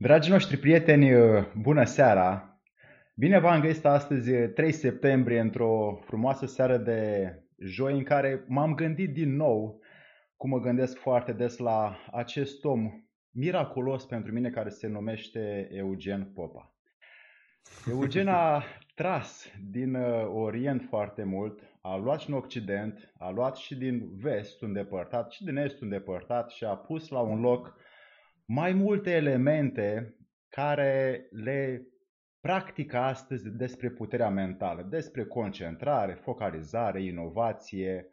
Dragii noștri prieteni, bună seara! Bine v-am găsit astăzi, 3 septembrie, într-o frumoasă seară de joi în care m-am gândit din nou, cum mă gândesc foarte des la acest om miraculos pentru mine care se numește Eugen Popa. Eugen a tras din Orient foarte mult, a luat și în Occident, a luat și din vest îndepărtat și din est îndepărtat și a pus la un loc mai multe elemente care le practică astăzi despre puterea mentală, despre concentrare, focalizare, inovație,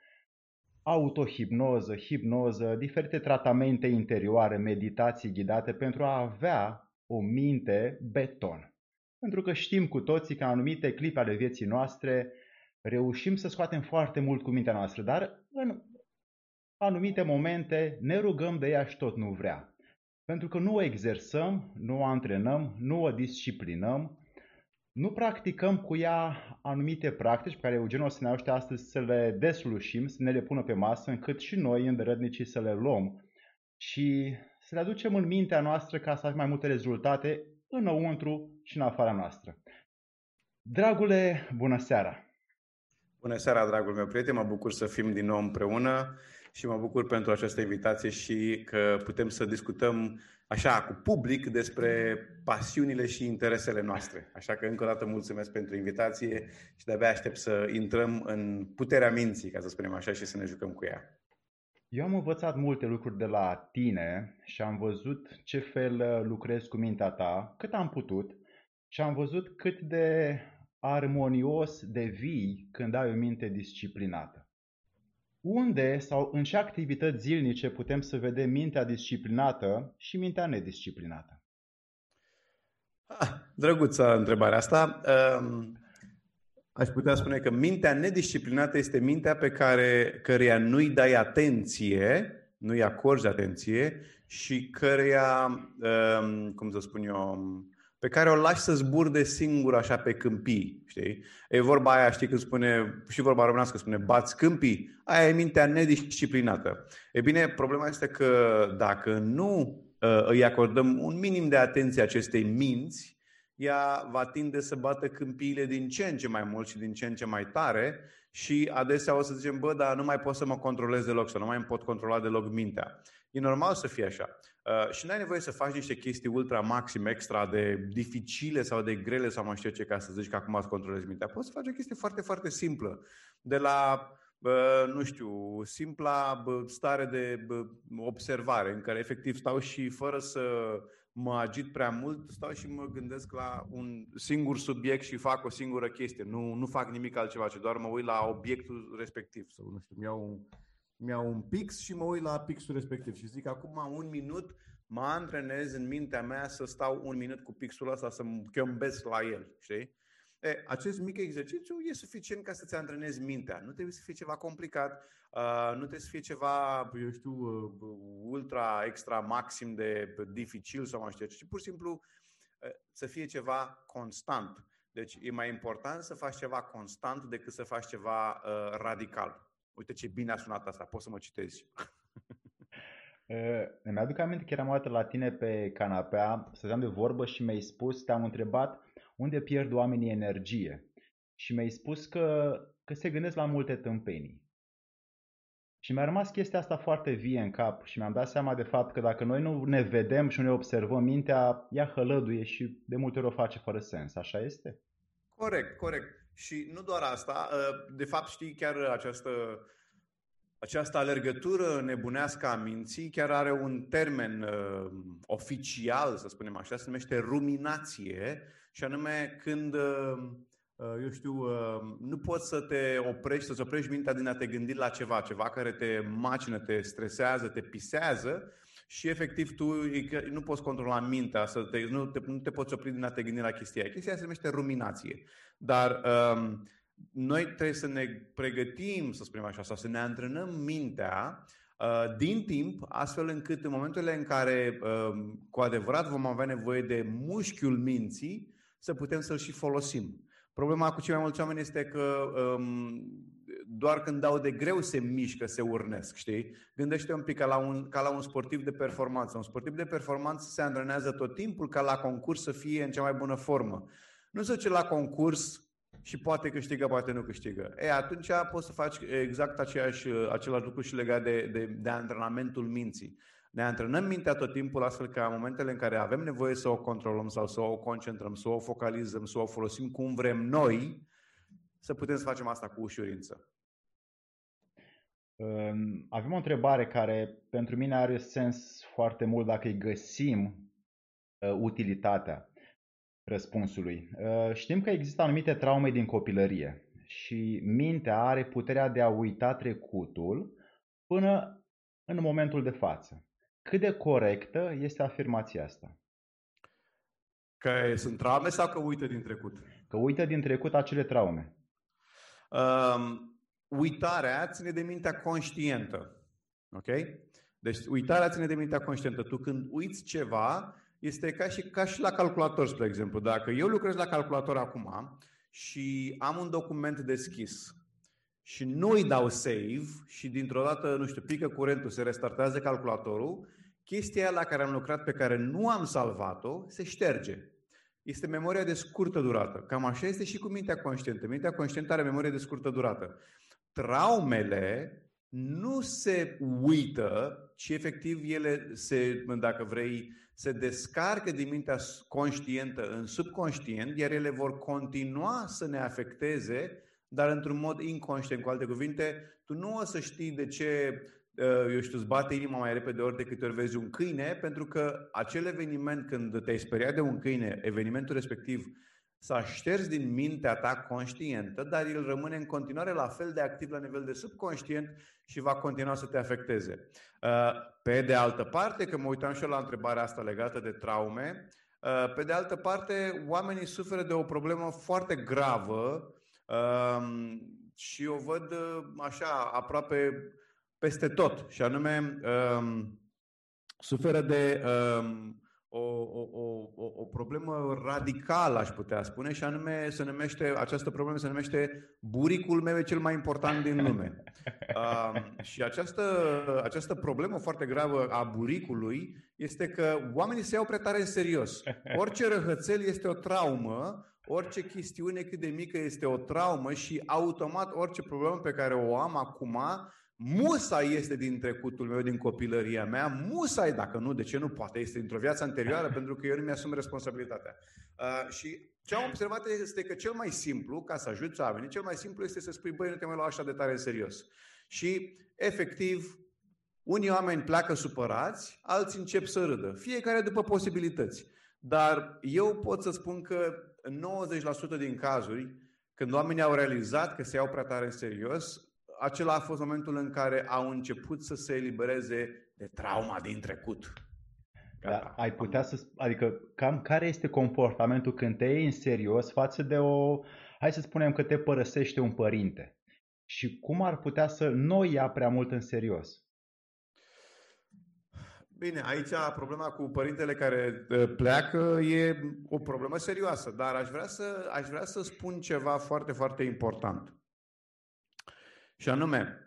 autohipnoză, hipnoză, diferite tratamente interioare, meditații ghidate pentru a avea o minte beton. Pentru că știm cu toții că în anumite clipe ale vieții noastre reușim să scoatem foarte mult cu mintea noastră, dar în anumite momente ne rugăm de ea și tot nu vrea. Pentru că nu o exersăm, nu o antrenăm, nu o disciplinăm, nu practicăm cu ea anumite practici pe care Eugen o să ne ajute astăzi să le deslușim, să ne le pună pe masă, încât și noi, îndărătnicii, să le luăm și să le aducem în mintea noastră ca să avem mai multe rezultate înăuntru și în afara noastră. Dragule, bună seara! Bună seara, dragul meu prieten, mă bucur să fim din nou împreună și mă bucur pentru această invitație și că putem să discutăm așa cu public despre pasiunile și interesele noastre. Așa că încă o dată mulțumesc pentru invitație și de-abia aștept să intrăm în puterea minții, ca să spunem așa, și să ne jucăm cu ea. Eu am învățat multe lucruri de la tine și am văzut ce fel lucrezi cu mintea ta, cât am putut și am văzut cât de armonios devii când ai o minte disciplinată. Unde sau în ce activități zilnice putem să vedem mintea disciplinată și mintea nedisciplinată? Ah, drăguță întrebarea asta. Um, aș putea spune că mintea nedisciplinată este mintea pe care căreia nu-i dai atenție, nu-i acorzi atenție și căreia, um, cum să spun eu, pe care o lași să zburde singur așa pe câmpii, știi? E vorba aia, știi, când spune, și vorba românească spune, bați câmpii, aia e mintea nedisciplinată. E bine, problema este că dacă nu uh, îi acordăm un minim de atenție acestei minți, ea va tinde să bată câmpiile din ce în ce mai mult și din ce în ce mai tare și adesea o să zicem, bă, dar nu mai pot să mă controlez deloc, să nu mai pot controla deloc mintea. E normal să fie așa. Uh, și nu ai nevoie să faci niște chestii ultra maxim, extra de dificile sau de grele sau mai știu ce ca să zici că acum îți controlezi mintea. Poți să faci o chestie foarte, foarte simplă. De la, uh, nu știu, simpla stare de observare în care efectiv stau și fără să mă agit prea mult, stau și mă gândesc la un singur subiect și fac o singură chestie. Nu, nu fac nimic altceva, ci doar mă uit la obiectul respectiv. Sau, nu știu, mi-au un, mi-au un pix și mă uit la pixul respectiv și zic acum un minut mă antrenez în mintea mea să stau un minut cu pixul ăsta, să mă chiombesc la el, știi? E, acest mic exercițiu e suficient ca să-ți antrenezi mintea. Nu trebuie să fie ceva complicat, uh, nu trebuie să fie ceva, eu știu, uh, ultra, extra, maxim de dificil sau mai știu ce, ci pur și simplu uh, să fie ceva constant. Deci e mai important să faci ceva constant decât să faci ceva uh, radical. Uite ce bine a sunat asta, poți să mă citezi. Îmi aduc aminte că eram o la tine pe canapea, stăteam de vorbă și mi-ai spus, te-am întrebat unde pierd oamenii energie. Și mi-ai spus că, că se gândesc la multe tâmpenii. Și mi-a rămas chestia asta foarte vie în cap și mi-am dat seama de fapt că dacă noi nu ne vedem și nu ne observăm mintea, ea hălăduie și de multe ori o face fără sens. Așa este? Corect, corect. Și nu doar asta, ă, de fapt știi chiar această, această alergătură nebunească a minții chiar are un termen uh, oficial, să spunem așa, se numește ruminație și anume când, uh, eu știu, uh, nu poți să te oprești, să-ți oprești mintea din a te gândi la ceva, ceva care te macină, te stresează, te pisează și efectiv tu nu poți controla mintea, să te, nu, te, nu te poți opri din a te gândi la chestia aia. Chestia se numește ruminație. Dar um, noi trebuie să ne pregătim, să spunem așa, sau să ne antrenăm mintea uh, din timp, astfel încât în momentul în care uh, cu adevărat vom avea nevoie de mușchiul minții, să putem să-l și folosim. Problema cu cei mai mulți oameni este că um, doar când dau de greu se mișcă, se urnesc, știi? Gândește un pic ca la un, ca la un sportiv de performanță. Un sportiv de performanță se antrenează tot timpul ca la concurs să fie în cea mai bună formă. Nu se duce la concurs și poate câștigă, poate nu câștigă. E, atunci poți să faci exact aceeași, același lucru și legat de, de, de antrenamentul minții. Ne antrenăm mintea tot timpul astfel că în momentele în care avem nevoie să o controlăm sau să o concentrăm, să o focalizăm, să o folosim cum vrem noi, să putem să facem asta cu ușurință. Avem o întrebare care pentru mine are sens foarte mult dacă îi găsim uh, utilitatea răspunsului. Uh, știm că există anumite traume din copilărie și mintea are puterea de a uita trecutul până în momentul de față. Cât de corectă este afirmația asta? Că sunt traume sau că uită din trecut? Că uită din trecut acele traume. Um, uitarea ține de mintea conștientă. Ok? Deci uitarea ține de mintea conștientă. Tu când uiți ceva, este ca și, ca și la calculator, spre exemplu. Dacă eu lucrez la calculator acum și am un document deschis și nu îi dau save și dintr-o dată, nu știu, pică curentul, se restartează calculatorul, chestia la care am lucrat pe care nu am salvat-o se șterge. Este memoria de scurtă durată. Cam așa este și cu mintea conștientă. Mintea conștientă are memorie de scurtă durată. Traumele nu se uită, ci efectiv ele se, dacă vrei, se descarcă din mintea conștientă în subconștient, iar ele vor continua să ne afecteze, dar într-un mod inconștient. Cu alte cuvinte, tu nu o să știi de ce uh, eu știu, îți bate inima mai repede ori de câte ori vezi un câine, pentru că acel eveniment, când te-ai speriat de un câine, evenimentul respectiv s-a șters din mintea ta conștientă, dar el rămâne în continuare la fel de activ la nivel de subconștient și va continua să te afecteze. Uh, pe de altă parte, că mă uitam și eu la întrebarea asta legată de traume, uh, pe de altă parte, oamenii suferă de o problemă foarte gravă um, și o văd uh, așa aproape peste tot, și anume um, suferă de um, o, o, o, o problemă radicală, aș putea spune, și anume se numește, această problemă se numește buricul meu e cel mai important din lume. Uh, și această, această problemă foarte gravă a buricului este că oamenii se iau prea tare în serios. Orice răhățel este o traumă, orice chestiune cât de mică este o traumă și automat orice problemă pe care o am acum Musa este din trecutul meu, din copilăria mea, musa dacă nu, de ce nu poate, este dintr-o viață anterioară, pentru că eu nu mi-asum responsabilitatea. Uh, și ce am observat este că cel mai simplu, ca să ajuți oamenii, cel mai simplu este să spui, băi, nu te mai lua așa de tare în serios. Și, efectiv, unii oameni pleacă supărați, alții încep să râdă, fiecare după posibilități. Dar eu pot să spun că în 90% din cazuri, când oamenii au realizat că se iau prea tare în serios, acela a fost momentul în care au început să se elibereze de trauma din trecut. Da, ai putea să, adică cam care este comportamentul când te iei în serios față de o, hai să spunem că te părăsește un părinte și cum ar putea să nu ia prea mult în serios? Bine, aici problema cu părintele care ă, pleacă e o problemă serioasă, dar aș vrea să, aș vrea să spun ceva foarte, foarte important. Și anume,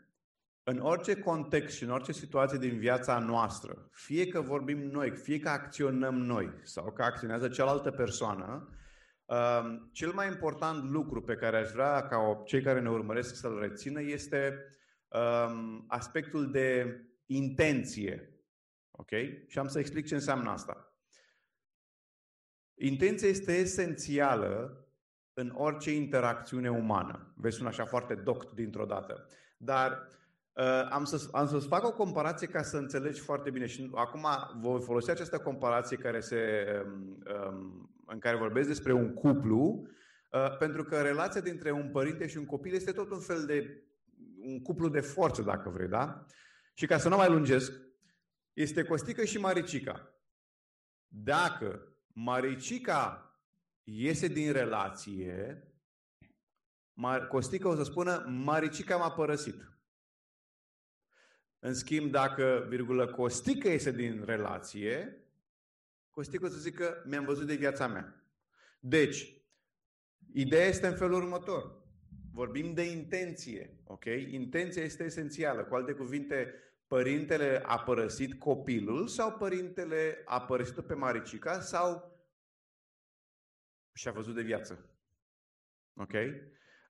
în orice context și în orice situație din viața noastră, fie că vorbim noi, fie că acționăm noi sau că acționează cealaltă persoană, um, cel mai important lucru pe care aș vrea ca cei care ne urmăresc să-l rețină este um, aspectul de intenție. Ok? Și am să explic ce înseamnă asta. Intenția este esențială în orice interacțiune umană. Vei suna așa foarte doct dintr-o dată. Dar uh, am, să, am să-ți fac o comparație ca să înțelegi foarte bine și acum voi folosi această comparație care se, um, um, în care vorbesc despre un cuplu, uh, pentru că relația dintre un părinte și un copil este tot un fel de un cuplu de forță, dacă vrei, da? Și ca să nu mai lungesc, este Costică și Maricica. Dacă Maricica iese din relație, Costică o să spună, Maricica m-a părăsit. În schimb, dacă, virgulă, Costică iese din relație, Costică o să zică, mi-am văzut de viața mea. Deci, ideea este în felul următor. Vorbim de intenție, ok? Intenția este esențială. Cu alte cuvinte, părintele a părăsit copilul sau părintele a părăsit pe maricica sau și-a văzut de viață. Ok?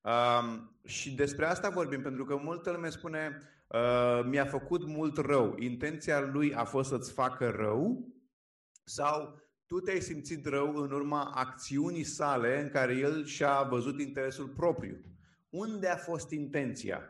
Um, și despre asta vorbim, pentru că multă lume spune uh, mi-a făcut mult rău. Intenția lui a fost să-ți facă rău sau tu te-ai simțit rău în urma acțiunii sale în care el și-a văzut interesul propriu. Unde a fost intenția?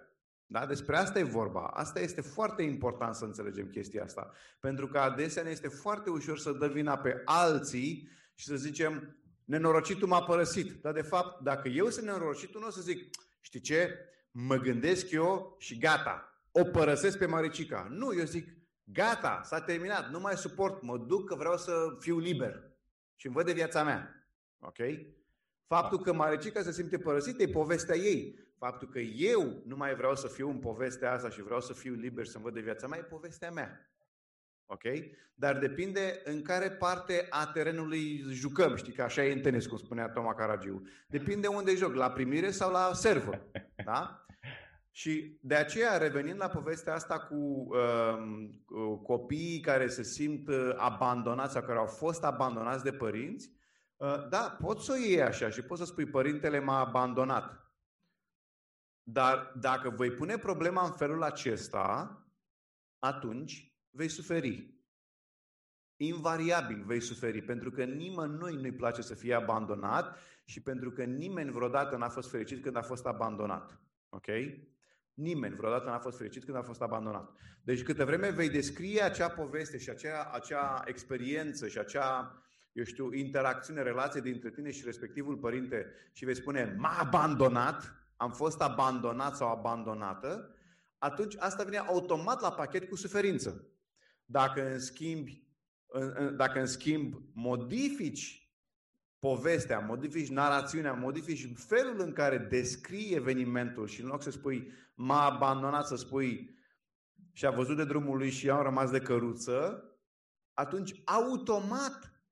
Da? Despre asta e vorba. Asta este foarte important să înțelegem chestia asta. Pentru că adesea ne este foarte ușor să dă vina pe alții și să zicem, nenorocitul m-a părăsit. Dar de fapt, dacă eu sunt nenorocitul, nu o să zic, știi ce, mă gândesc eu și gata, o părăsesc pe Maricica. Nu, eu zic, gata, s-a terminat, nu mai suport, mă duc că vreau să fiu liber și îmi văd de viața mea. Ok? Faptul că Maricica se simte părăsită e povestea ei. Faptul că eu nu mai vreau să fiu în povestea asta și vreau să fiu liber să-mi văd de viața mea e povestea mea. Ok? Dar depinde în care parte a terenului jucăm. Știi că așa e în tenis, cum spunea Toma Caragiu. Depinde unde joc, la primire sau la servă. Da? Și de aceea, revenind la povestea asta cu uh, copiii care se simt uh, abandonați sau care au fost abandonați de părinți, uh, da, poți să o iei așa și poți să spui, părintele m-a abandonat. Dar dacă voi pune problema în felul acesta, atunci vei suferi. Invariabil vei suferi, pentru că nimănui nu-i place să fie abandonat și pentru că nimeni vreodată n-a fost fericit când a fost abandonat. Ok? Nimeni vreodată n-a fost fericit când a fost abandonat. Deci câte vreme vei descrie acea poveste și acea, acea experiență și acea, eu știu, interacțiune, relație dintre tine și respectivul părinte și vei spune m-a abandonat, am fost abandonat sau abandonată, atunci asta vine automat la pachet cu suferință. Dacă în schimb, dacă în schimb modifici povestea, modifici narațiunea, modifici felul în care descrii evenimentul și în loc să spui m-a abandonat, să spui și a văzut de drumul lui și am rămas de căruță, atunci automat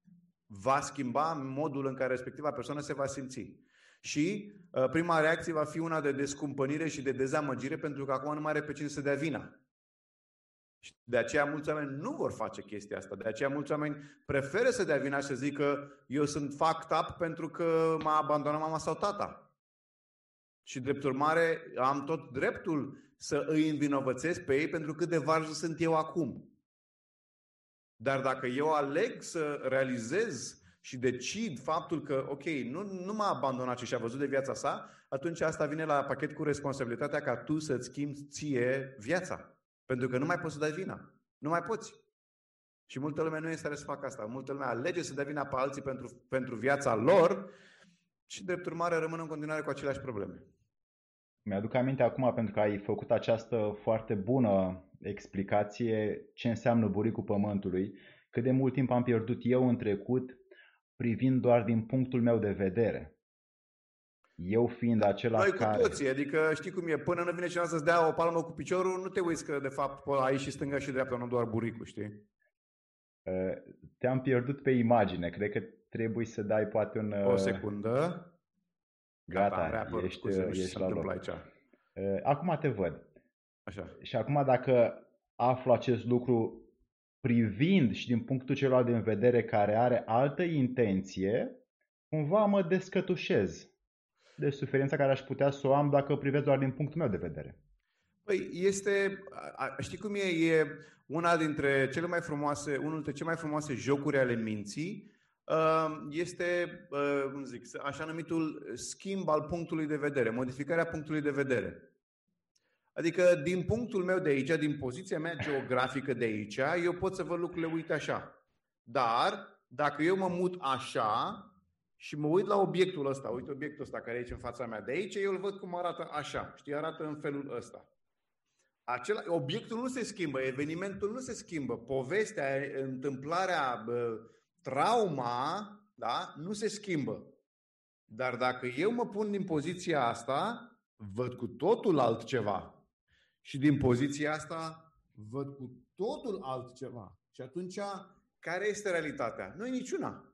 va schimba modul în care respectiva persoană se va simți. Și uh, prima reacție va fi una de descumpănire și de dezamăgire pentru că acum nu mai are pe cine să dea vina. Și de aceea mulți oameni nu vor face chestia asta. De aceea mulți oameni preferă să dea vina și să zică eu sunt fucked up pentru că m-a abandonat mama sau tata. Și drept urmare am tot dreptul să îi învinovățesc pe ei pentru cât de varză sunt eu acum. Dar dacă eu aleg să realizez și decid faptul că, ok, nu, nu m-a abandonat și a văzut de viața sa, atunci asta vine la pachet cu responsabilitatea ca tu să-ți schimbi ție viața. Pentru că nu mai poți să dai vina. Nu mai poți. Și multă lume nu este să facă asta. Multă lume alege să dea vina pe alții pentru, pentru viața lor și, drept urmare, rămân în continuare cu aceleași probleme. Mi-aduc aminte acum, pentru că ai făcut această foarte bună explicație ce înseamnă buricul pământului, cât de mult timp am pierdut eu în trecut privind doar din punctul meu de vedere. Eu fiind acela Noi care... cu toții, adică știi cum e, până nu vine cineva să-ți dea o palmă cu piciorul, nu te uiți că de fapt aici și stânga și dreapta, nu doar buricul, știi? Te-am pierdut pe imagine, cred că trebuie să dai poate un... O secundă. Gata, Gata ești, ești la loc. Aici. Acum te văd. Așa. Și acum dacă aflu acest lucru privind și din punctul celălalt de vedere care are altă intenție, cumva mă descătușez de suferința care aș putea să o am dacă o privesc doar din punctul meu de vedere. Păi este, știi cum e, e una dintre cele mai frumoase, unul dintre cele mai frumoase jocuri ale minții, um, este, uh, cum zic, așa numitul schimb al punctului de vedere, modificarea punctului de vedere. Adică, din punctul meu de aici, din poziția mea geografică de aici, eu pot să văd lucrurile, uite așa. Dar, dacă eu mă mut așa, și mă uit la obiectul ăsta, uite obiectul ăsta care e aici în fața mea de aici, eu îl văd cum arată așa, știi, arată în felul ăsta. Acela, obiectul nu se schimbă, evenimentul nu se schimbă, povestea, întâmplarea, trauma, da, nu se schimbă. Dar dacă eu mă pun din poziția asta, văd cu totul altceva. Și din poziția asta, văd cu totul altceva. Și atunci, care este realitatea? Nu e niciuna.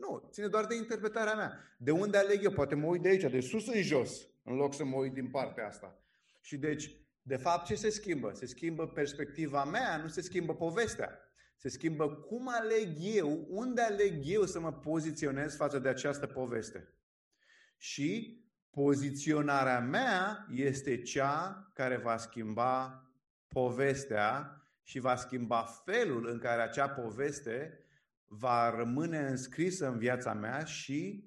Nu, ține doar de interpretarea mea. De unde aleg eu? Poate mă uit de aici, de sus în jos. în loc să mă uit din partea asta. Și deci, de fapt, ce se schimbă? Se schimbă perspectiva mea, nu se schimbă povestea. Se schimbă cum aleg eu, unde aleg eu să mă poziționez față de această poveste. Și poziționarea mea este cea care va schimba povestea și va schimba felul în care acea poveste va rămâne înscrisă în viața mea și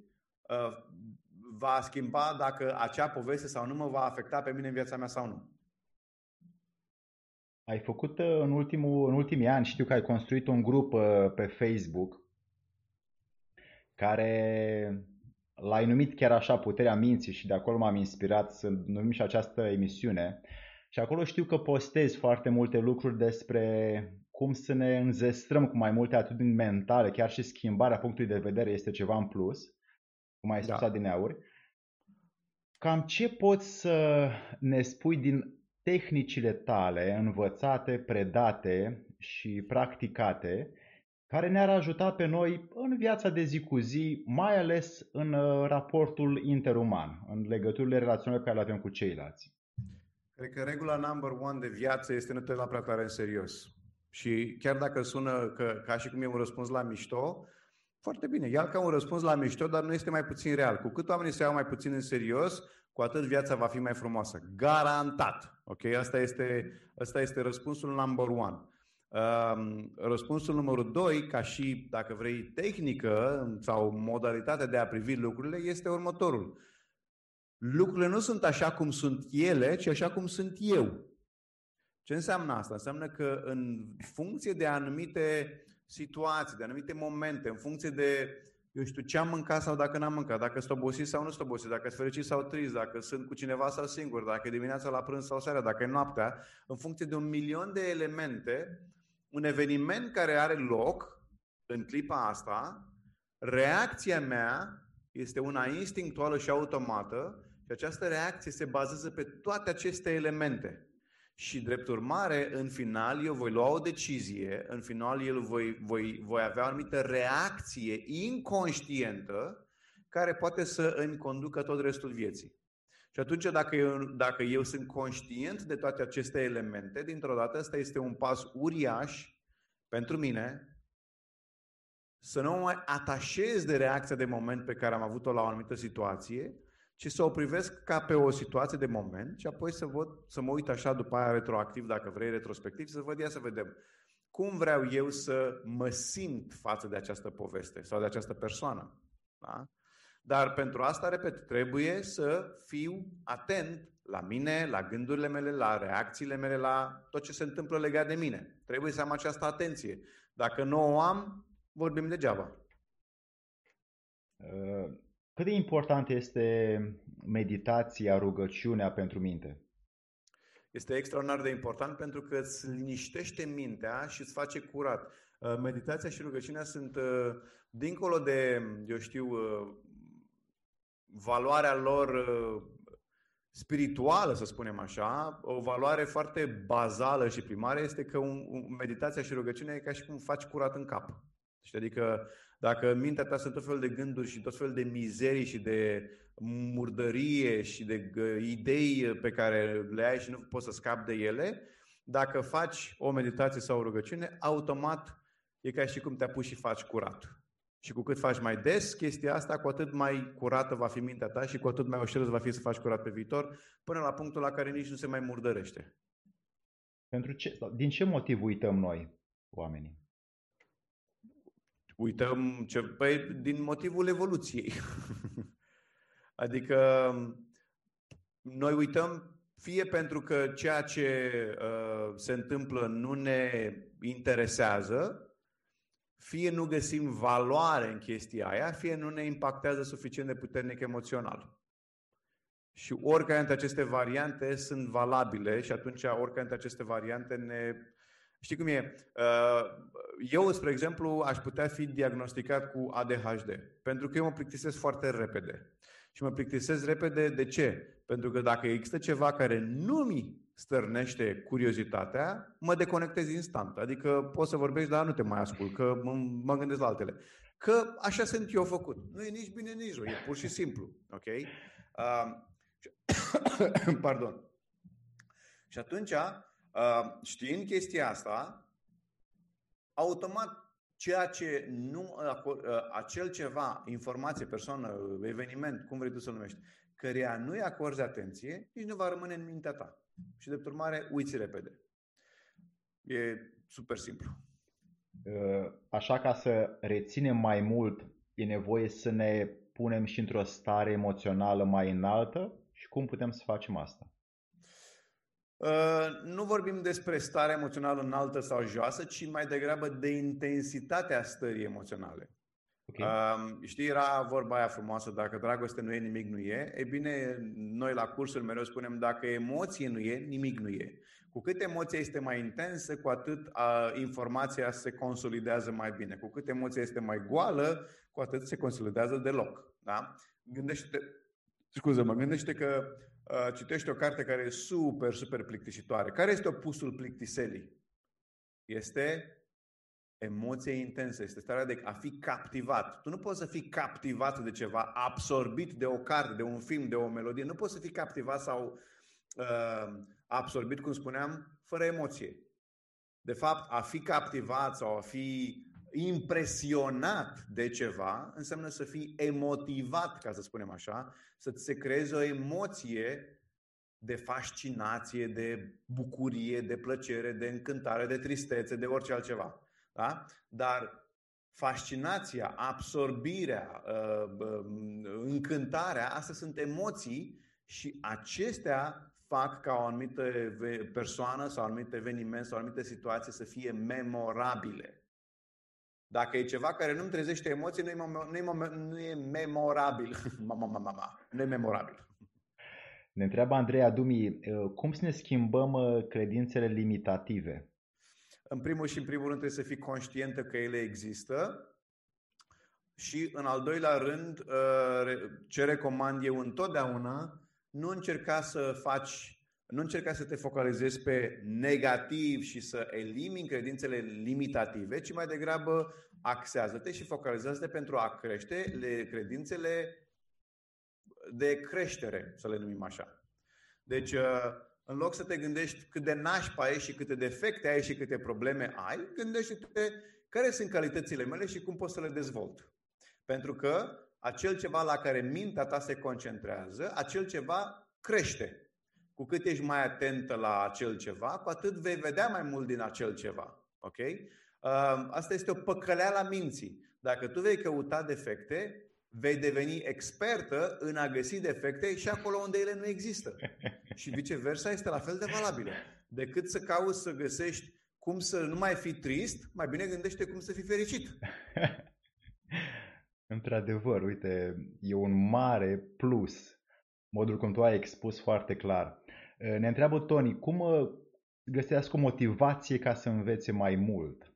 uh, va schimba dacă acea poveste sau nu mă va afecta pe mine în viața mea sau nu. Ai făcut uh, în, ultimul, în ultimii ani, știu că ai construit un grup uh, pe Facebook care l-ai numit chiar așa Puterea Minții și de acolo m-am inspirat să numim și această emisiune. Și acolo știu că postezi foarte multe lucruri despre cum să ne înzestrăm cu mai multe atitudini mentale, chiar și schimbarea punctului de vedere este ceva în plus, cum ai spus da. adineauri. Cam ce poți să ne spui din tehnicile tale învățate, predate și practicate care ne-ar ajuta pe noi în viața de zi cu zi, mai ales în uh, raportul interuman, în legăturile relaționale pe care le avem cu ceilalți. Cred că regula number one de viață este nu te la prea tare în serios. Și chiar dacă sună că, ca și cum e un răspuns la mișto, foarte bine. Ia ca un răspuns la mișto, dar nu este mai puțin real. Cu cât oamenii se iau mai puțin în serios, cu atât viața va fi mai frumoasă. Garantat. Ok? Asta este, asta este răspunsul number one. Um, răspunsul numărul doi, ca și, dacă vrei, tehnică sau modalitatea de a privi lucrurile, este următorul. Lucrurile nu sunt așa cum sunt ele, ci așa cum sunt eu. Ce înseamnă asta? Înseamnă că în funcție de anumite situații, de anumite momente, în funcție de, eu știu, ce am mâncat sau dacă n-am mâncat, dacă sunt obosit sau nu sunt obosit, dacă sunt fericit sau trist, dacă sunt cu cineva sau singur, dacă e dimineața la prânz sau seara, dacă e noaptea, în funcție de un milion de elemente, un eveniment care are loc în clipa asta, reacția mea este una instinctuală și automată și această reacție se bazează pe toate aceste elemente. Și drept urmare, în final, eu voi lua o decizie, în final, eu voi, voi, voi avea o anumită reacție inconștientă care poate să îmi conducă tot restul vieții. Și atunci, dacă eu, dacă eu sunt conștient de toate aceste elemente, dintr-o dată, ăsta este un pas uriaș pentru mine să nu mă mai atașez de reacția de moment pe care am avut-o la o anumită situație, ci să o privesc ca pe o situație de moment și apoi să, văd, să mă uit așa după aia retroactiv, dacă vrei, retrospectiv, să văd, ia să vedem cum vreau eu să mă simt față de această poveste sau de această persoană. Da? Dar pentru asta, repet, trebuie să fiu atent la mine, la gândurile mele, la reacțiile mele, la tot ce se întâmplă legat de mine. Trebuie să am această atenție. Dacă nu o am, vorbim degeaba. Uh, cât de important este meditația, rugăciunea pentru minte? Este extraordinar de important pentru că îți liniștește mintea și îți face curat. Uh, meditația și rugăciunea sunt uh, dincolo de, eu știu, valoarea lor spirituală, să spunem așa, o valoare foarte bazală și primară este că un, un, meditația și rugăciunea e ca și cum faci curat în cap. Știi? Adică dacă mintea ta sunt tot fel de gânduri și tot fel de mizerii și de murdărie și de idei pe care le ai și nu poți să scapi de ele, dacă faci o meditație sau o rugăciune, automat e ca și cum te apuci și faci curat. Și cu cât faci mai des chestia asta, cu atât mai curată va fi mintea ta și cu atât mai ușor va fi să faci curat pe viitor, până la punctul la care nici nu se mai murdărește. Pentru ce, din ce motiv uităm noi, oamenii? Uităm ce, păi, din motivul evoluției. adică noi uităm fie pentru că ceea ce uh, se întâmplă nu ne interesează, fie nu găsim valoare în chestia aia, fie nu ne impactează suficient de puternic emoțional. Și oricare dintre aceste variante sunt valabile și atunci oricare dintre aceste variante ne... Știi cum e? Uh, eu, spre exemplu, aș putea fi diagnosticat cu ADHD, pentru că eu mă plictisesc foarte repede. Și mă plictisesc repede de ce? Pentru că dacă există ceva care nu mi stârnește curiozitatea, mă deconectez instant. Adică poți să vorbești, dar nu te mai ascult, că mă, mă gândesc la altele. Că așa sunt eu făcut. Nu e nici bine, nici rău. E pur și simplu. Ok? Uh, Pardon. Și atunci, uh, știind chestia asta, automat ceea ce nu, uh, acel ceva, informație, persoană, eveniment, cum vrei tu să numești, căreia nu-i acorzi atenție, nici nu va rămâne în mintea ta. Și de urmare, uiți repede. E super simplu. Uh, așa ca să reținem mai mult, e nevoie să ne punem și într-o stare emoțională mai înaltă și cum putem să facem asta? Uh, nu vorbim despre starea emoțională înaltă sau joasă, ci mai degrabă de intensitatea stării emoționale. Okay. Uh, știi, era vorba aia frumoasă, dacă dragoste nu e, nimic nu e. E bine, noi la cursul mereu spunem, dacă emoție nu e, nimic nu e. Cu cât emoția este mai intensă, cu atât uh, informația se consolidează mai bine. Cu cât emoția este mai goală, cu atât se consolidează deloc. Da? Gândește-te, scuză mă, gândește că uh, citești o carte care e super, super plictisitoare. Care este opusul plictiselii? Este emoție intensă, este starea de a fi captivat. Tu nu poți să fii captivat de ceva, absorbit de o carte, de un film, de o melodie. Nu poți să fii captivat sau uh, absorbit, cum spuneam, fără emoție. De fapt, a fi captivat sau a fi impresionat de ceva înseamnă să fii emotivat, ca să spunem așa, să-ți se creeze o emoție de fascinație, de bucurie, de plăcere, de încântare, de tristețe, de orice altceva. Da? Dar fascinația, absorbirea, uh, încântarea, astea sunt emoții și acestea fac ca o anumită persoană sau un anumit eveniment sau o anumită situație să fie memorabile. Dacă e ceva care nu-mi trezește emoții, nu e, nu e, nu e memorabil. Mama, mama, mama. Nu e memorabil. Ne întreabă Andreea Dumi, uh, cum să ne schimbăm uh, credințele limitative? În primul și în primul rând trebuie să fii conștientă că ele există și în al doilea rând uh, ce recomand eu întotdeauna, nu încerca să faci nu încerca să te focalizezi pe negativ și să elimini credințele limitative, ci mai degrabă axează-te și focalizează-te pentru a crește le credințele de creștere, să le numim așa. Deci, uh, în loc să te gândești cât de nașpa ai și câte defecte ai și câte probleme ai, gândește-te care sunt calitățile mele și cum pot să le dezvolt. Pentru că acel ceva la care mintea ta se concentrează, acel ceva crește. Cu cât ești mai atentă la acel ceva, cu atât vei vedea mai mult din acel ceva. Ok? Uh, asta este o păcăleală a minții. Dacă tu vei căuta defecte, vei deveni expertă în a găsi defecte și acolo unde ele nu există. Și viceversa este la fel de valabilă. Decât să cauți să găsești cum să nu mai fi trist, mai bine gândește cum să fii fericit. Într-adevăr, uite, e un mare plus modul cum tu ai expus foarte clar. Ne întreabă Tony, cum găsească o motivație ca să învețe mai mult?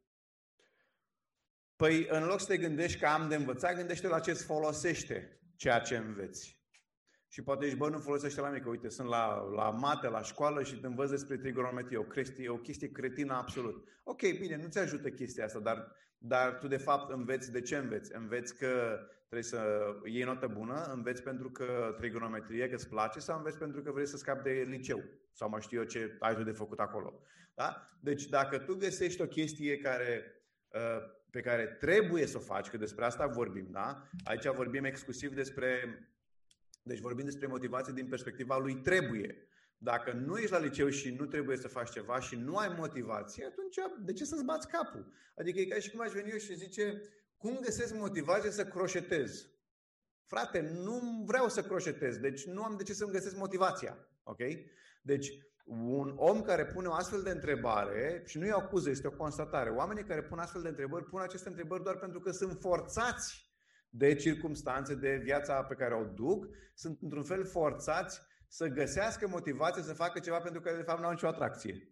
Păi, în loc să te gândești că am de învățat, gândește la ce îți folosește ceea ce înveți. Și poate ești, bă, nu folosește la mică. Uite, sunt la, la mate, la școală și te învăț despre trigonometrie. O, chestie, o chestie cretină absolut. Ok, bine, nu ți ajută chestia asta, dar, dar tu de fapt înveți de ce înveți? Înveți că trebuie să iei notă bună, înveți pentru că trigonometrie, că îți place sau înveți pentru că vrei să scapi de liceu sau mai știu eu ce ai tu de făcut acolo. Da? Deci dacă tu găsești o chestie care uh, pe care trebuie să o faci, că despre asta vorbim, da? Aici vorbim exclusiv despre deci vorbim despre motivație din perspectiva lui trebuie. Dacă nu ești la liceu și nu trebuie să faci ceva și nu ai motivație, atunci de ce să-ți bați capul? Adică e ca și cum aș veni eu și zice, cum găsesc motivație să croșetez? Frate, nu vreau să croșetez, deci nu am de ce să-mi găsesc motivația. Ok? Deci, un om care pune o astfel de întrebare, și nu e o acuză, este o constatare, oamenii care pun astfel de întrebări pun aceste întrebări doar pentru că sunt forțați de circumstanțe, de viața pe care o duc, sunt într-un fel forțați să găsească motivație să facă ceva pentru că de fapt nu au nicio atracție.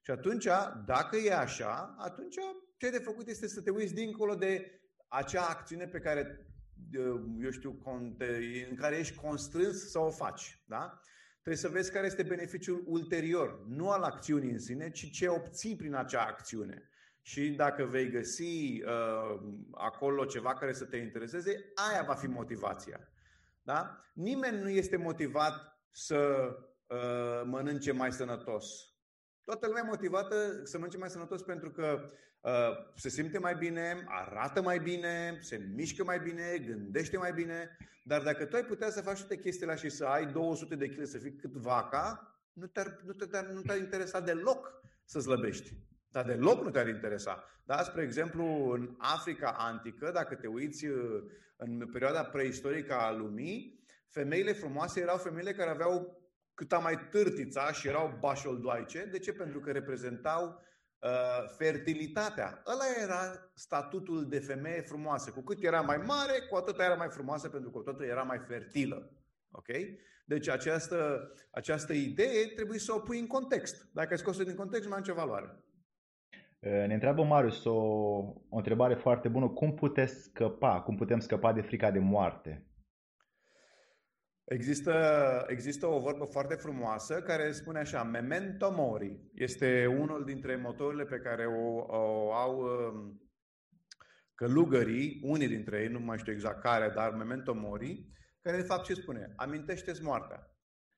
Și atunci, dacă e așa, atunci ce de făcut este să te uiți dincolo de acea acțiune pe care, eu știu, în care ești constrâns să o faci. Da? Trebuie să vezi care este beneficiul ulterior, nu al acțiunii în sine, ci ce obții prin acea acțiune și dacă vei găsi uh, acolo ceva care să te intereseze, aia va fi motivația. Da? Nimeni nu este motivat să uh, mănânce mai sănătos. Toată lumea e motivată să mănânce mai sănătos pentru că uh, se simte mai bine, arată mai bine, se mișcă mai bine, gândește mai bine. Dar dacă tu ai putea să faci toate chestiile și să ai 200 de kg, să fii cât vaca, nu te-ar, nu te-ar, nu te-ar interesa deloc să slăbești. Dar deloc nu te-ar interesa. Da? Spre exemplu, în Africa antică, dacă te uiți uh, în perioada preistorică a lumii, femeile frumoase erau femeile care aveau câta mai târtița și erau bașoldoaice. De ce? Pentru că reprezentau uh, fertilitatea. Ăla era statutul de femeie frumoasă. Cu cât era mai mare, cu atât era mai frumoasă, pentru că cu atât era mai fertilă. Ok? Deci această, această idee trebuie să o pui în context. Dacă ai scos-o din context, nu mai are nicio valoare. Ne întreabă Marius o, o întrebare foarte bună. Cum puteți scăpa? Cum putem scăpa de frica de moarte? Există, există o vorbă foarte frumoasă care spune așa, memento mori. Este unul dintre motorile pe care o, o au um, călugării, unii dintre ei, nu mai știu exact care, dar memento mori, care de fapt ce spune? Amintește-ți moartea.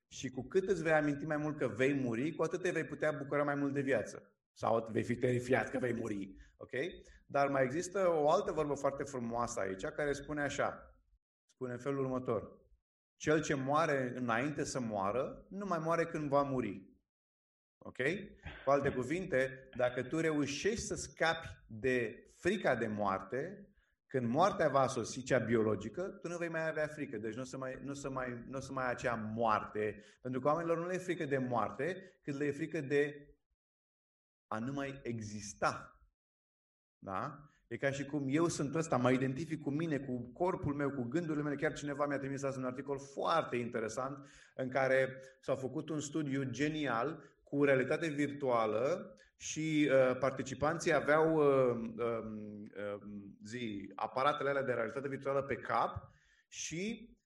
Și cu cât îți vei aminti mai mult că vei muri, cu atât te vei putea bucura mai mult de viață. Sau vei fi terifiat că vei muri. Ok? Dar mai există o altă vorbă foarte frumoasă aici care spune așa. Spune în felul următor. Cel ce moare înainte să moară, nu mai moare când va muri. Ok? Cu alte cuvinte, dacă tu reușești să scapi de frica de moarte, când moartea va sosi, cea biologică, tu nu vei mai avea frică. Deci nu o să mai, nu o să mai, nu o să mai ai acea moarte. Pentru că oamenilor nu le e frică de moarte, cât le e frică de a nu mai exista. Da? E ca și cum eu sunt ăsta, mă identific cu mine, cu corpul meu, cu gândurile mele. Chiar cineva mi-a trimis azi un articol foarte interesant în care s-a făcut un studiu genial cu realitate virtuală și uh, participanții aveau uh, uh, uh, zi, aparatele alea de realitate virtuală pe cap și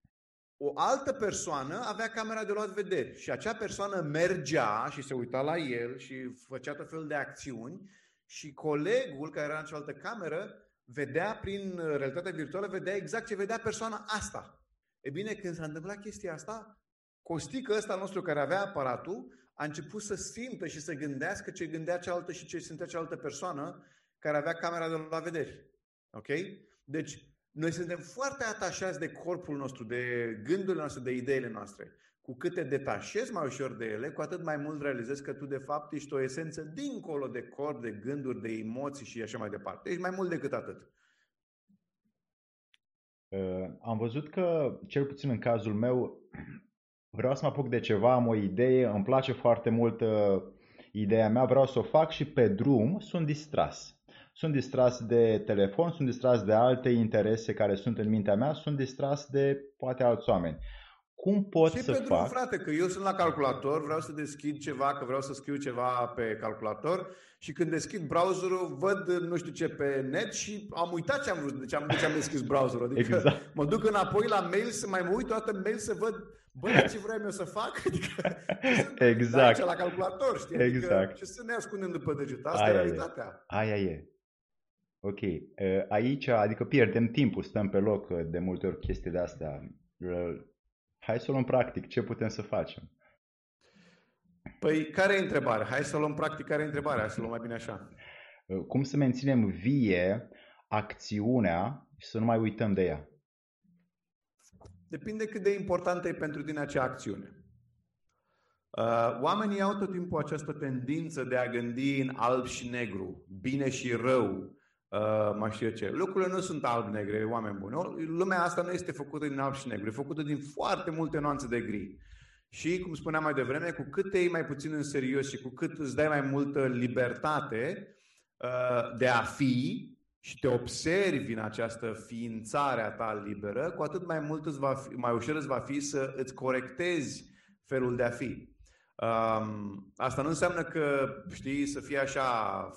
o altă persoană avea camera de luat vederi și acea persoană mergea și se uita la el și făcea tot felul de acțiuni și colegul care era în cealaltă cameră vedea prin realitatea virtuală, vedea exact ce vedea persoana asta. E bine, când s-a întâmplat chestia asta, Costică ăsta nostru care avea aparatul a început să simtă și să gândească ce gândea cealaltă și ce simțea cealaltă persoană care avea camera de la vederi. Ok? Deci, noi suntem foarte atașați de corpul nostru, de gândurile noastre, de ideile noastre. Cu cât te detașezi mai ușor de ele, cu atât mai mult realizezi că tu de fapt ești o esență dincolo de corp, de gânduri, de emoții și așa mai departe. Ești mai mult decât atât. Uh, am văzut că, cel puțin în cazul meu, vreau să mă apuc de ceva, am o idee, îmi place foarte mult uh, ideea mea, vreau să o fac și pe drum sunt distras. Sunt distras de telefon, sunt distras de alte interese care sunt în mintea mea, sunt distras de poate alți oameni. Cum pot și să pe drum, fac? frate, că eu sunt la calculator, vreau să deschid ceva, că vreau să scriu ceva pe calculator și când deschid browserul, văd nu știu ce pe net și am uitat ce am vrut, deci am, deci am deschis browserul. Adică exact. mă duc înapoi la mail să mai mă uit toată mail să văd Bă, ce vreau eu să fac? Adică, exact. la calculator, știi? Adică, exact. ce să ne ascundem după deget? Asta aia e realitatea. E. Aia e. Ok. Aici, adică pierdem timpul, stăm pe loc de multe ori chestii de astea. Hai să o luăm practic. Ce putem să facem? Păi, care e întrebarea? Hai să o luăm practic. Care e întrebarea? Hai să o luăm mai bine așa. Cum să menținem vie acțiunea și să nu mai uităm de ea? Depinde cât de importantă e pentru tine acea acțiune. Uh, oamenii au tot timpul această tendință de a gândi în alb și negru, bine și rău, uh, mai știu eu ce. Lucrurile nu sunt alb-negre, oameni buni. Lumea asta nu este făcută din alb și negru, e făcută din foarte multe nuanțe de gri. Și, cum spuneam mai devreme, cu cât te iei mai puțin în serios și cu cât îți dai mai multă libertate uh, de a fi, și te observi în această ființare a ta liberă, cu atât mai mult îți va fi, mai ușor îți va fi să îți corectezi felul de a fi. Um, asta nu înseamnă că, știi, să fii așa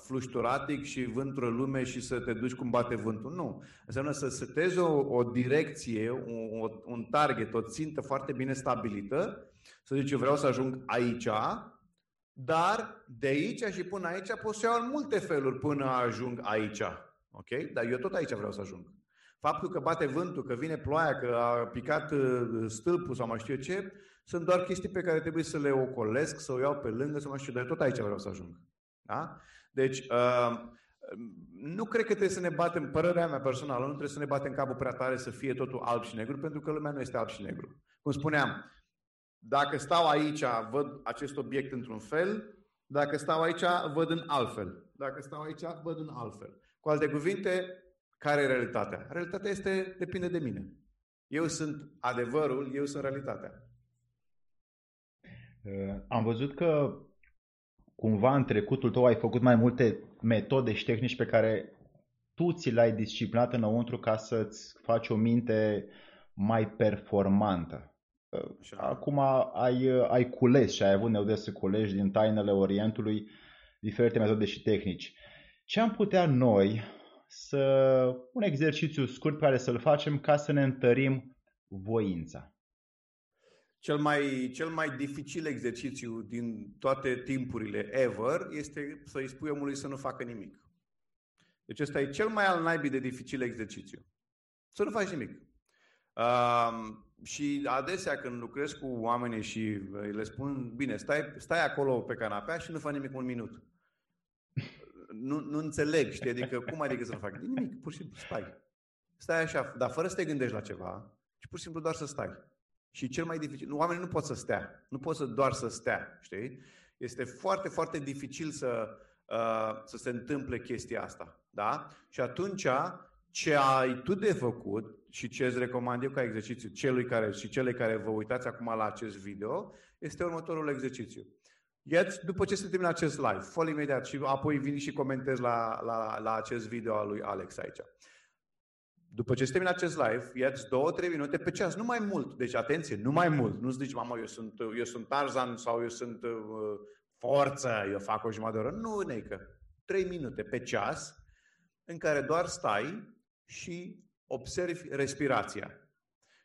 flușturatic și vântură lume și să te duci cum bate vântul. Nu. Înseamnă să setezi o, o direcție, un, un target, o țintă foarte bine stabilită, să zici, eu vreau să ajung aici, dar de aici și până aici pot să iau în multe feluri până ajung aici. Ok? Dar eu tot aici vreau să ajung. Faptul că bate vântul, că vine ploaia, că a picat uh, stâlpul sau mai știu eu ce, sunt doar chestii pe care trebuie să le ocolesc, să o iau pe lângă, să mai știu, dar tot aici vreau să ajung. Da? Deci, uh, nu cred că trebuie să ne batem, părerea mea personală, nu trebuie să ne batem capul prea tare să fie totul alb și negru, pentru că lumea nu este alb și negru. Cum spuneam, dacă stau aici, văd acest obiect într-un fel, dacă stau aici, văd în altfel. Dacă stau aici, văd în altfel. Cu alte cuvinte, care e realitatea? Realitatea este, depinde de mine. Eu sunt adevărul, eu sunt realitatea. Uh, am văzut că cumva în trecutul tău ai făcut mai multe metode și tehnici pe care tu ți le-ai disciplinat înăuntru ca să-ți faci o minte mai performantă. Așa. Acum ai, ai cules și ai avut nevoie să culegi din tainele Orientului diferite metode și tehnici. Ce am putea noi să, un exercițiu scurt pe care să-l facem ca să ne întărim voința? Cel mai, cel mai dificil exercițiu din toate timpurile ever este să-i spui omului să nu facă nimic. Deci ăsta e cel mai al naibii de dificil exercițiu. Să nu faci nimic. Uh, și adesea când lucrez cu oamenii și le spun, bine, stai, stai acolo pe canapea și nu faci nimic un minut. Nu, nu înțeleg, știi? Adică cum adică să nu fac? Nimic, pur și simplu stai. Stai așa, dar fără să te gândești la ceva, ci pur și simplu doar să stai. Și cel mai dificil, oamenii nu pot să stea, nu pot să doar să stea, știi? Este foarte, foarte dificil să, uh, să se întâmple chestia asta, da? Și atunci, ce ai tu de făcut și ce îți recomand eu ca exercițiu celui care și cele care vă uitați acum la acest video, este următorul exercițiu. Iați, după ce se termină acest live, fă imediat și apoi vin și comentez la, la, la acest video al lui Alex aici. După ce se termină acest live, iați două, trei minute pe ceas, nu mai mult. Deci, atenție, nu mai mult. Nu-ți zici, mamă, eu sunt, eu sunt Tarzan sau eu sunt uh, forță, eu fac o jumătate de oră. Nu, neică. Trei minute pe ceas în care doar stai și observi respirația.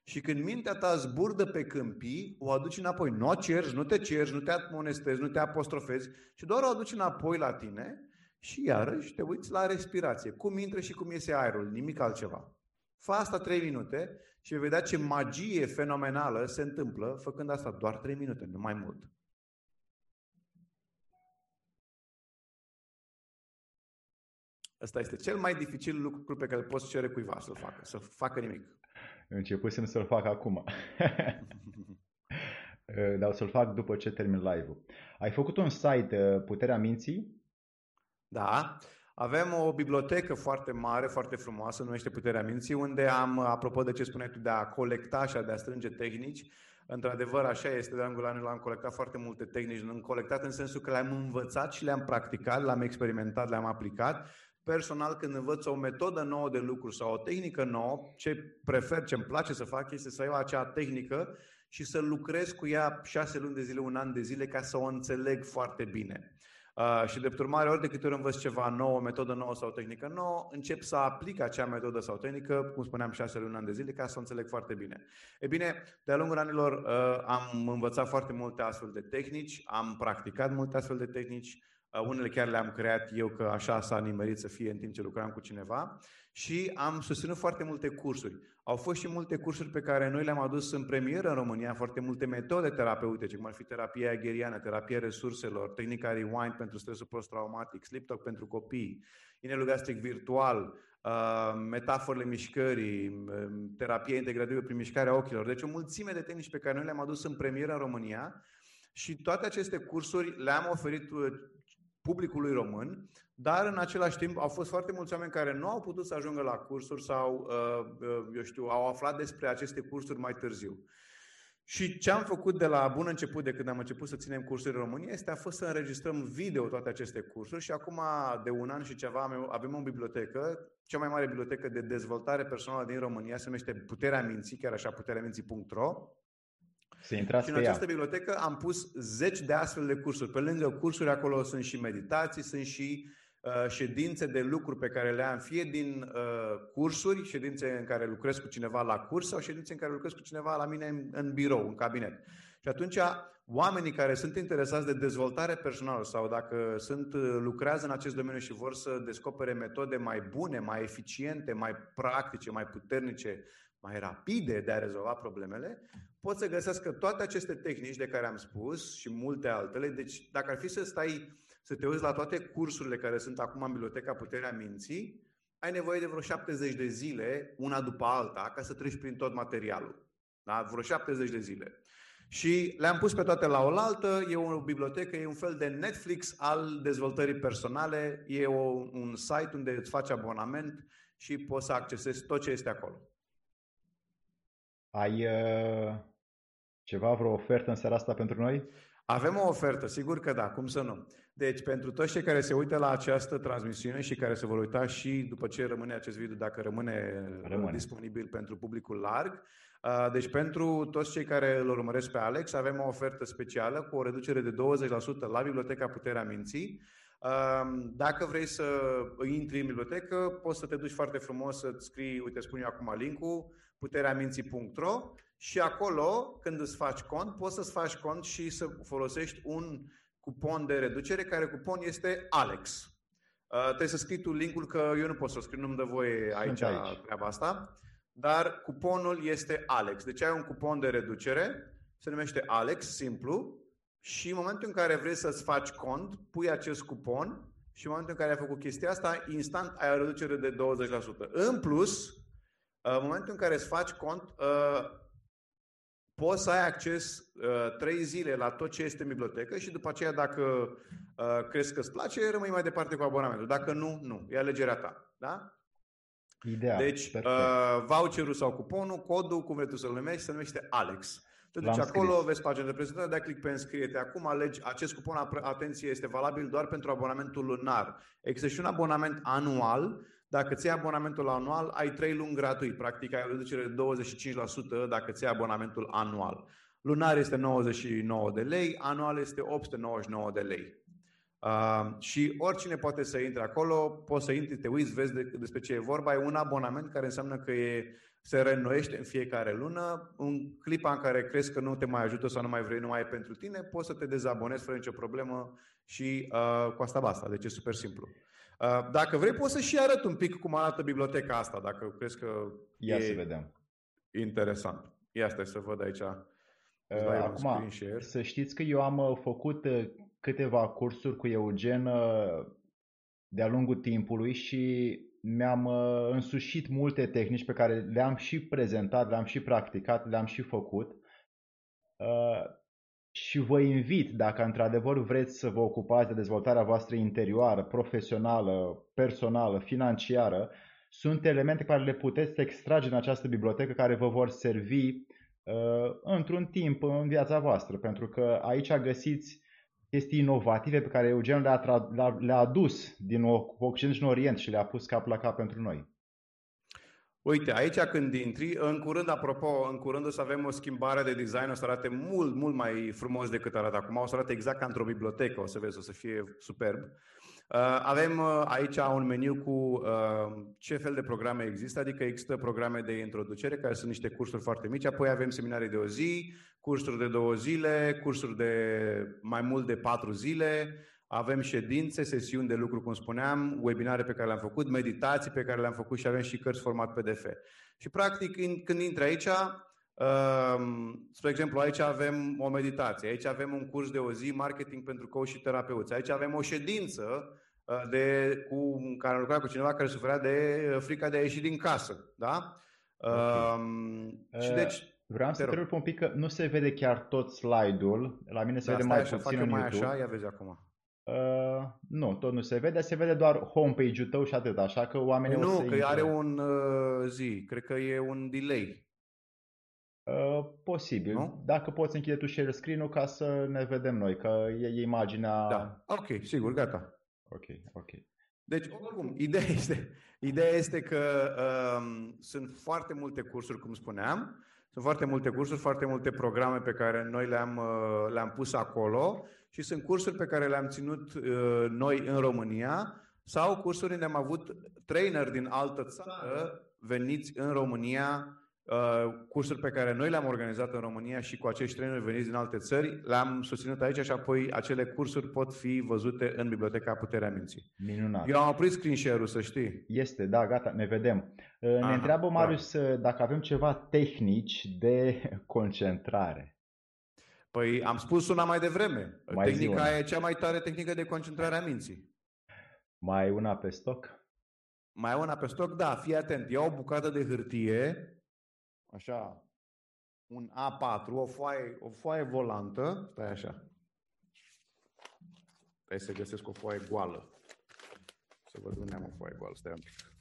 Și când mintea ta zburdă pe câmpii, o aduci înapoi. Nu o cerci, nu te cerci, nu te amonestezi, nu te apostrofezi, ci doar o aduci înapoi la tine și iarăși te uiți la respirație. Cum intră și cum iese aerul, nimic altceva. Fă asta 3 minute și vei vedea ce magie fenomenală se întâmplă făcând asta doar 3 minute, nu mai mult. Asta este cel mai dificil lucru pe care îl poți cere cuiva să-l facă, să facă nimic. Începusem să-l fac acum. Dar o să-l fac după ce termin live-ul. Ai făcut un site, uh, Puterea Minții? Da. Avem o bibliotecă foarte mare, foarte frumoasă, numește Puterea Minții, unde am, apropo de ce spuneai tu, de a colecta și de a strânge tehnici, Într-adevăr, așa este, de-a lungul anilor am colectat foarte multe tehnici, am colectat în sensul că le-am învățat și le-am practicat, le-am experimentat, le-am aplicat personal când învăț o metodă nouă de lucru sau o tehnică nouă, ce prefer, ce îmi place să fac este să iau acea tehnică și să lucrez cu ea șase luni de zile, un an de zile ca să o înțeleg foarte bine. Uh, și de urmare, ori de câte ori învăț ceva nou, o metodă nouă sau o tehnică nouă, încep să aplic acea metodă sau tehnică, cum spuneam, șase luni, un an de zile, ca să o înțeleg foarte bine. E bine, de-a lungul anilor uh, am învățat foarte multe astfel de tehnici, am practicat multe astfel de tehnici, Uh, unele chiar le-am creat eu, că așa s-a nimerit să fie în timp ce lucram cu cineva. Și am susținut foarte multe cursuri. Au fost și multe cursuri pe care noi le-am adus în premieră în România, foarte multe metode terapeutice, cum ar fi terapia agheriană, terapia resurselor, tehnica Rewind pentru stresul post-traumatic, Sleep Talk pentru copii, inelul gastric virtual, uh, metaforele mișcării, uh, terapia integrativă prin mișcarea ochilor. Deci o mulțime de tehnici pe care noi le-am adus în premieră în România și toate aceste cursuri le-am oferit publicului român, dar în același timp au fost foarte mulți oameni care nu au putut să ajungă la cursuri sau, uh, uh, eu știu, au aflat despre aceste cursuri mai târziu. Și ce am făcut de la bun început, de când am început să ținem cursuri în România, este a fost să înregistrăm video toate aceste cursuri și acum de un an și ceva avem o bibliotecă, cea mai mare bibliotecă de dezvoltare personală din România, se numește Puterea Minții, chiar așa, putereaminții.ro să intrați și în această ea. bibliotecă am pus zeci de astfel de cursuri. Pe lângă cursuri acolo sunt și meditații, sunt și uh, ședințe de lucru pe care le am, fie din uh, cursuri, ședințe în care lucrez cu cineva la curs sau ședințe în care lucrez cu cineva la mine în, în birou, în cabinet. Și atunci oamenii care sunt interesați de dezvoltare personală sau dacă sunt, lucrează în acest domeniu și vor să descopere metode mai bune, mai eficiente, mai practice, mai puternice, mai rapide de a rezolva problemele, pot să găsească toate aceste tehnici de care am spus și multe altele. Deci dacă ar fi să stai să te uiți la toate cursurile care sunt acum în Biblioteca Puterea Minții, ai nevoie de vreo 70 de zile, una după alta, ca să treci prin tot materialul. Da? Vreo 70 de zile. Și le-am pus pe toate la oaltă, e o bibliotecă, e un fel de Netflix al dezvoltării personale, e o, un site unde îți faci abonament și poți să accesezi tot ce este acolo. Ai uh, ceva, vreo ofertă în seara asta pentru noi? Avem o ofertă, sigur că da, cum să nu. Deci, pentru toți cei care se uită la această transmisiune și care se vor uita și după ce rămâne acest video, dacă rămâne, rămâne. disponibil pentru publicul larg, uh, deci pentru toți cei care îl urmăresc pe Alex, avem o ofertă specială cu o reducere de 20% la Biblioteca Puterea Minții. Um, dacă vrei să intri în bibliotecă, poți să te duci foarte frumos să scrii, uite, spun eu acum link-ul, putereaminții.ro și acolo, când îți faci cont, poți să-ți faci cont și să folosești un cupon de reducere, care cupon este Alex. Uh, trebuie să scrii tu linkul, că eu nu pot să scriu, nu-mi dă voie aici, aici treaba asta. Dar cuponul este Alex. Deci ai un cupon de reducere, se numește Alex, simplu, și în momentul în care vrei să-ți faci cont, pui acest cupon și în momentul în care ai făcut chestia asta, instant ai o reducere de 20%. În plus, uh, în momentul în care îți faci cont, uh, poți să ai acces uh, trei zile la tot ce este în bibliotecă și după aceea dacă uh, crezi că îți place, rămâi mai departe cu abonamentul. Dacă nu, nu. E alegerea ta. Da? Ideal. Deci, uh, voucherul sau cuponul, codul, cum vrei tu să-l numești, se numește Alex. Te duci acolo, scris. vezi pagina de prezentare, dai click pe înscrie-te. Acum alegi, acest cupon, atenție, este valabil doar pentru abonamentul lunar. Există și un abonament anual dacă ți abonamentul anual, ai 3 luni gratuit. Practic ai o reducere de 25% dacă ți abonamentul anual. Lunar este 99 de lei, anual este 899 de lei. Uh, și oricine poate să intre acolo, poți să intri, te uiți, vezi de, despre ce e vorba. E un abonament care înseamnă că e, se reînnoiește în fiecare lună. În clipa în care crezi că nu te mai ajută sau nu mai vrei, nu mai e pentru tine, poți să te dezabonezi fără nicio problemă și uh, cu asta basta. Deci e super simplu. Uh, dacă vrei, poți să și arăt un pic cum arată biblioteca asta, dacă crezi că Ia e să vedem. interesant. Ia stai să văd aici. Uh, acum, să știți că eu am uh, făcut câteva cursuri cu Eugen de-a lungul timpului și mi-am însușit multe tehnici pe care le-am și prezentat, le-am și practicat, le-am și făcut și vă invit, dacă într-adevăr vreți să vă ocupați de dezvoltarea voastră interioară, profesională, personală, financiară, sunt elemente care le puteți extrage în această bibliotecă care vă vor servi uh, într-un timp în viața voastră, pentru că aici găsiți chestii inovative pe care Eugen le-a, le-a adus din Occident și în Orient și le-a pus cap la cap pentru noi. Uite, aici când intri, în curând, apropo, în curând o să avem o schimbare de design, o să arate mult, mult mai frumos decât arată acum, o să arate exact ca într-o bibliotecă, o să vezi, o să fie superb. Uh, avem uh, aici un meniu cu uh, ce fel de programe există, adică există programe de introducere, care sunt niște cursuri foarte mici, apoi avem seminarii de o zi, cursuri de două zile, cursuri de mai mult de patru zile, avem ședințe, sesiuni de lucru, cum spuneam, webinare pe care le-am făcut, meditații pe care le-am făcut și avem și cărți format PDF. Și practic, când intri aici, um, spre exemplu, aici avem o meditație, aici avem un curs de o zi, marketing pentru coach și terapeuți, aici avem o ședință uh, de, cu, care lucra cu cineva care suferea de uh, frica de a ieși din casă. Da? Okay. Um, și deci, Vreau să te un pic că nu se vede chiar tot slide-ul. La mine se da, vede mai așa, puțin fac în mai YouTube. așa, ia vezi acum. Uh, nu, tot nu se vede, se vede doar homepage-ul tău și atât, așa că oamenii nu, o să că intre. are un uh, zi, cred că e un delay. Uh, posibil. Nu? Dacă poți închide tu share screen-ul ca să ne vedem noi, că e, e imaginea... Da, ok, sigur, gata. Ok, ok. Deci, oricum, ideea este, ideea este că um, sunt foarte multe cursuri, cum spuneam, sunt foarte multe cursuri, foarte multe programe pe care noi le-am, uh, le-am pus acolo și sunt cursuri pe care le-am ținut uh, noi în România sau cursuri unde am avut trainer din altă țară veniți în România uh, cursuri pe care noi le-am organizat în România și cu acești traineri veniți din alte țări, le-am susținut aici și apoi acele cursuri pot fi văzute în Biblioteca Puterea Minții. Minunat. Eu am oprit screen share-ul, să știi. Este, da, gata, ne vedem. Uh, ne Aha, întreabă da. Marius da. dacă avem ceva tehnici de concentrare. Păi am spus una mai devreme. Mai Tehnica e cea mai tare tehnică de concentrare a minții. Mai una pe stoc? Mai una pe stoc? Da, fii atent. Ia o bucată de hârtie, așa, un A4, o foaie, o foaie volantă, stai așa. Stai să găsesc o foaie goală. Să văd unde am o foaie goală, stai un pic.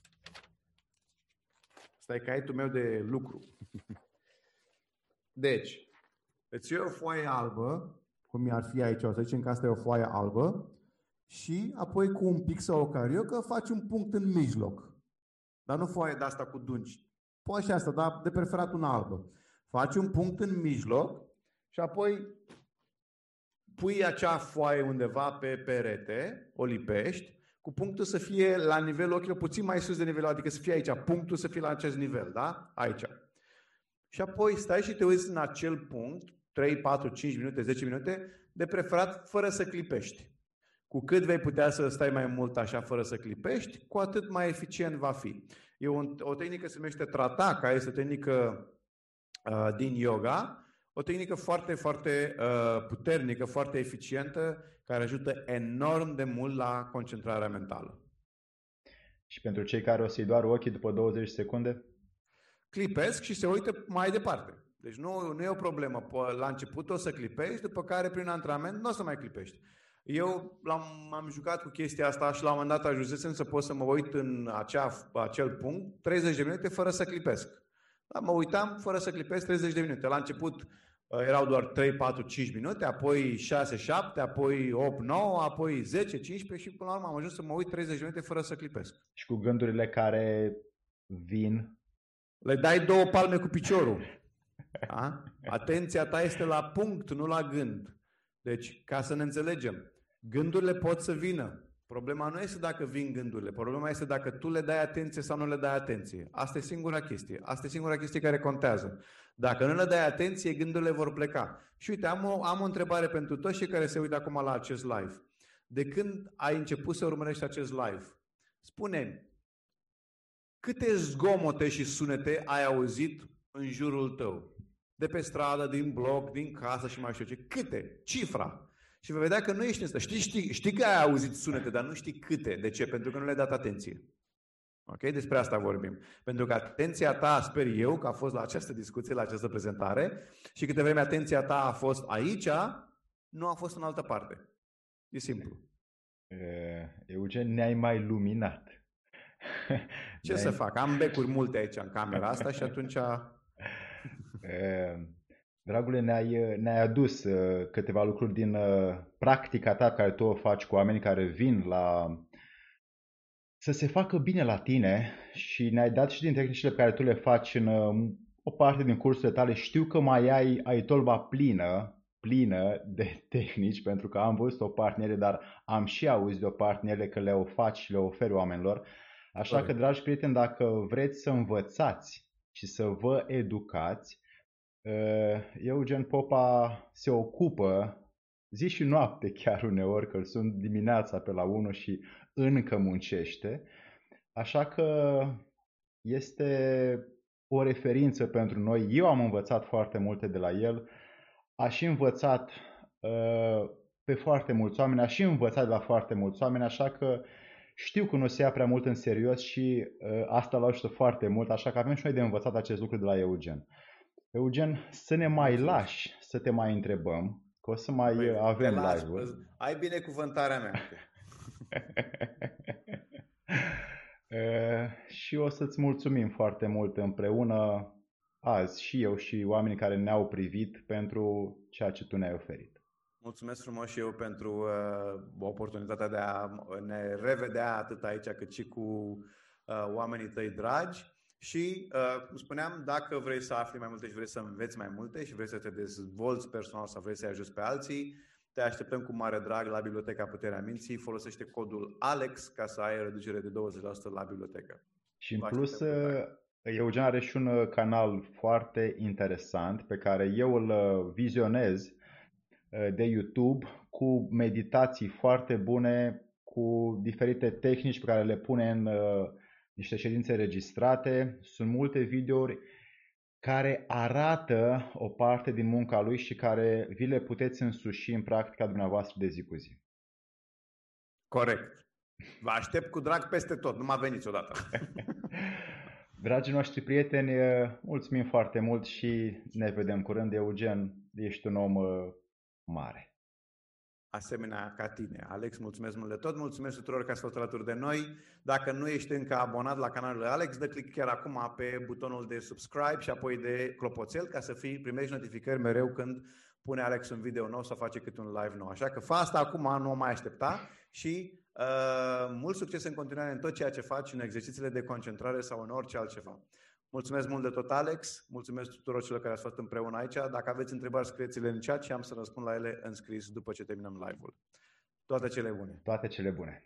Stai caietul meu de lucru. Deci, îți iei o foaie albă, cum ar fi aici, o să zicem că asta e o foaie albă, și apoi cu un pic sau o cariocă faci un punct în mijloc. Dar nu foaie de asta cu dungi. Poate și asta, dar de preferat una albă. Faci un punct în mijloc și apoi pui acea foaie undeva pe perete, o lipești, cu punctul să fie la nivelul ochilor puțin mai sus de nivelul, adică să fie aici, punctul să fie la acest nivel, da? Aici. Și apoi stai și te uiți în acel punct, 3, 4, 5 minute, 10 minute, de preferat fără să clipești. Cu cât vei putea să stai mai mult așa fără să clipești, cu atât mai eficient va fi. E o, o tehnică se numește trata, care este o tehnică uh, din yoga, o tehnică foarte, foarte uh, puternică, foarte eficientă, care ajută enorm de mult la concentrarea mentală. Și pentru cei care o să-i doar ochii după 20 secunde? Clipesc și se uită mai departe. Deci nu, nu e o problemă. La început o să clipești, după care prin antrenament nu o să mai clipești. Eu l-am, am jucat cu chestia asta și la un moment dat ajunsesem să pot să mă uit în acea, acel punct 30 de minute fără să clipesc. Da, mă uitam fără să clipesc 30 de minute. La început uh, erau doar 3, 4, 5 minute, apoi 6, 7, apoi 8, 9, apoi 10, 15 și până la urmă am ajuns să mă uit 30 de minute fără să clipesc. Și cu gândurile care vin? Le dai două palme cu piciorul. Da? Atenția ta este la punct, nu la gând. Deci, ca să ne înțelegem, gândurile pot să vină. Problema nu este dacă vin gândurile, problema este dacă tu le dai atenție sau nu le dai atenție. Asta e singura chestie. Asta e singura chestie care contează. Dacă nu le dai atenție, gândurile vor pleca. Și uite, am o, am o întrebare pentru toți cei care se uită acum la acest live. De când ai început să urmărești acest live, spune câte zgomote și sunete ai auzit în jurul tău? De pe stradă, din bloc, din casă și mai știu ce. Câte? Cifra. Și vei vedea că nu ești în Știi, știi, știi că ai auzit sunete, dar nu știi câte. De ce? Pentru că nu le-ai dat atenție. Ok? Despre asta vorbim. Pentru că atenția ta, sper eu, că a fost la această discuție, la această prezentare și câte vreme atenția ta a fost aici, nu a fost în altă parte. E simplu. Eugen, ne-ai mai luminat. Ce ne-ai... să fac? Am becuri multe aici în camera asta și atunci Dragule, ne-ai, ne-ai adus câteva lucruri din practica ta care tu o faci cu oamenii care vin la să se facă bine la tine și ne-ai dat și din tehnicile pe care tu le faci în o parte din cursurile tale. Știu că mai ai, ai tolba plină, plină de tehnici, pentru că am văzut o partenere, dar am și auzit de o partenere că le o faci și le oferi oamenilor. Așa că, dragi prieteni, dacă vreți să învățați și să vă educați, Eugen Popa se ocupă zi și noapte chiar uneori, că sunt dimineața pe la 1 și încă muncește. Așa că este o referință pentru noi. Eu am învățat foarte multe de la el. A și învățat uh, pe foarte mulți oameni, a și învățat de la foarte mulți oameni, așa că știu că nu se ia prea mult în serios și uh, asta l ajută foarte mult, așa că avem și noi de învățat acest lucru de la Eugen. Eugen, să ne mai lași să te mai întrebăm, că o să mai păi, avem live-uri. Ai binecuvântarea mea. și o să-ți mulțumim foarte mult împreună azi și eu și oamenii care ne-au privit pentru ceea ce tu ne-ai oferit. Mulțumesc frumos și eu pentru uh, oportunitatea de a ne revedea atât aici cât și cu uh, oamenii tăi dragi. Și, uh, cum spuneam, dacă vrei să afli mai multe și vrei să înveți mai multe și vrei să te dezvolți personal sau vrei să-i ajuți pe alții, te așteptăm cu mare drag la Biblioteca Puterea Minții. Folosește codul ALEX ca să ai reducere de 20% la bibliotecă. Și în plus, uh, Eugen are și un canal foarte interesant pe care eu îl vizionez de YouTube cu meditații foarte bune, cu diferite tehnici pe care le pune în niște ședințe registrate. Sunt multe videouri care arată o parte din munca lui și care vi le puteți însuși în practica dumneavoastră de zi cu zi. Corect. Vă aștept cu drag peste tot, nu mă veniți odată. Dragii noștri prieteni, mulțumim foarte mult și ne vedem curând. Eugen, ești un om uh, mare asemenea ca tine. Alex, mulțumesc mult de tot, mulțumesc tuturor că ați fost alături de noi. Dacă nu ești încă abonat la canalul Alex, dă click chiar acum pe butonul de subscribe și apoi de clopoțel ca să fii, primești notificări mereu când pune Alex un video nou sau face câte un live nou. Așa că fă asta acum, nu o mai aștepta și uh, mult succes în continuare în tot ceea ce faci, în exercițiile de concentrare sau în orice altceva. Mulțumesc mult de tot, Alex. Mulțumesc tuturor celor care ați fost împreună aici. Dacă aveți întrebări, scrieți-le în chat și am să răspund la ele în scris după ce terminăm live-ul. Toate cele bune! Toate cele bune!